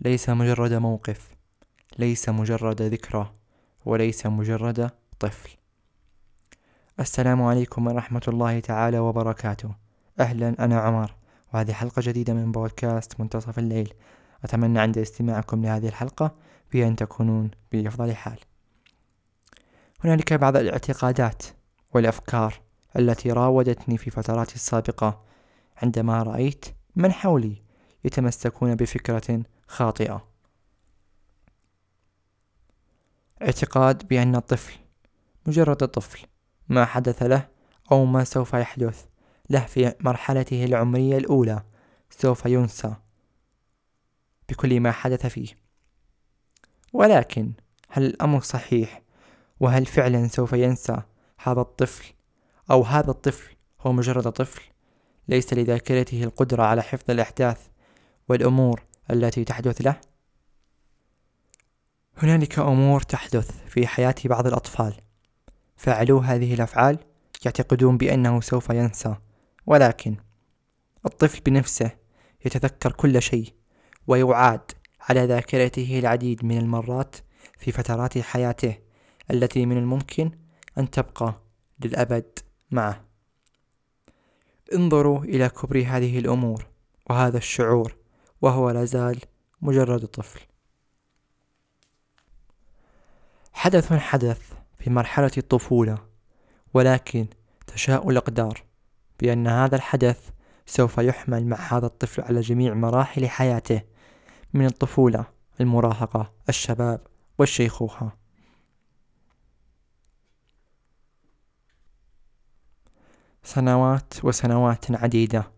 ليس مجرد موقف ليس مجرد ذكرى وليس مجرد طفل. السلام عليكم ورحمة الله تعالى وبركاته. أهلا أنا عمر وهذه حلقة جديدة من بودكاست منتصف الليل. أتمنى عند استماعكم لهذه الحلقة بأن تكونون بأفضل حال. هنالك بعض الاعتقادات والأفكار التي راودتني في فترات السابقة عندما رأيت من حولي يتمسكون بفكرة خاطئة. اعتقاد بأن الطفل مجرد طفل ما حدث له أو ما سوف يحدث له في مرحلته العمرية الأولى سوف ينسى بكل ما حدث فيه. ولكن هل الأمر صحيح؟ وهل فعلا سوف ينسى هذا الطفل أو هذا الطفل هو مجرد طفل؟ ليس لذاكرته القدرة على حفظ الأحداث والأمور التي تحدث له. هنالك أمور تحدث في حياة بعض الأطفال. فعلوا هذه الأفعال يعتقدون بأنه سوف ينسى. ولكن الطفل بنفسه يتذكر كل شيء ويعاد على ذاكرته العديد من المرات في فترات حياته التي من الممكن أن تبقى للأبد معه. انظروا إلى كبر هذه الأمور وهذا الشعور وهو لازال مجرد طفل. حدث حدث في مرحلة الطفولة ولكن تشاء الأقدار بأن هذا الحدث سوف يحمل مع هذا الطفل على جميع مراحل حياته من الطفولة المراهقة الشباب والشيخوخة. سنوات وسنوات عديدة.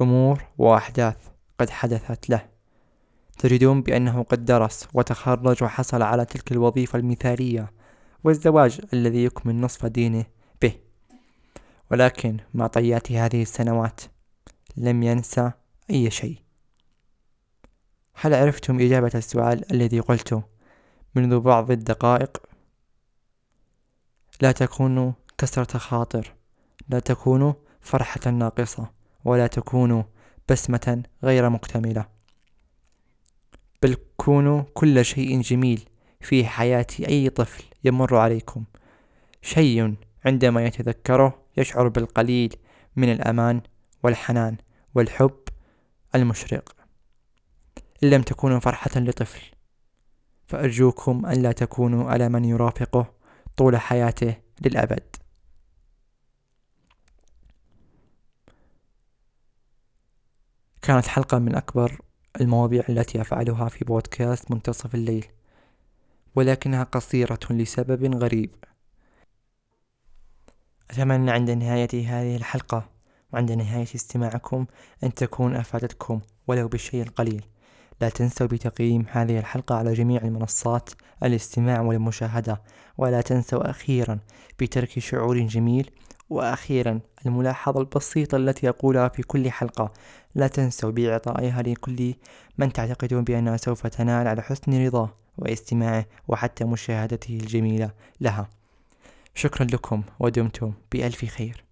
أمور وأحداث. قد حدثت له. تجدون بأنه قد درس وتخرج وحصل على تلك الوظيفة المثالية والزواج الذي يكمل نصف دينه به. ولكن مع طيات هذه السنوات لم ينسى أي شيء. هل عرفتم إجابة السؤال الذي قلته منذ بعض الدقائق؟ لا تكونوا كسرة خاطر. لا تكونوا فرحة ناقصة. ولا تكونوا بسمة غير مكتملة بل كونوا كل شيء جميل في حياة أي طفل يمر عليكم. شيء عندما يتذكره يشعر بالقليل من الأمان والحنان والحب المشرق. إن لم تكونوا فرحة لطفل فأرجوكم أن لا تكونوا على من يرافقه طول حياته للأبد. كانت حلقة من أكبر المواضيع التي أفعلها في بودكاست منتصف الليل ولكنها قصيرة لسبب غريب. أتمنى عند نهاية هذه الحلقة وعند نهاية استماعكم أن تكون أفادتكم ولو بالشيء القليل لا تنسوا بتقييم هذه الحلقة على جميع المنصات الاستماع والمشاهدة ولا تنسوا أخيرا بترك شعور جميل وأخيرا الملاحظة البسيطة التي أقولها في كل حلقة لا تنسوا بإعطائها لكل من تعتقدون بأنها سوف تنال على حسن رضاه واستماعه وحتى مشاهدته الجميلة لها. شكرا لكم ودمتم بألف خير.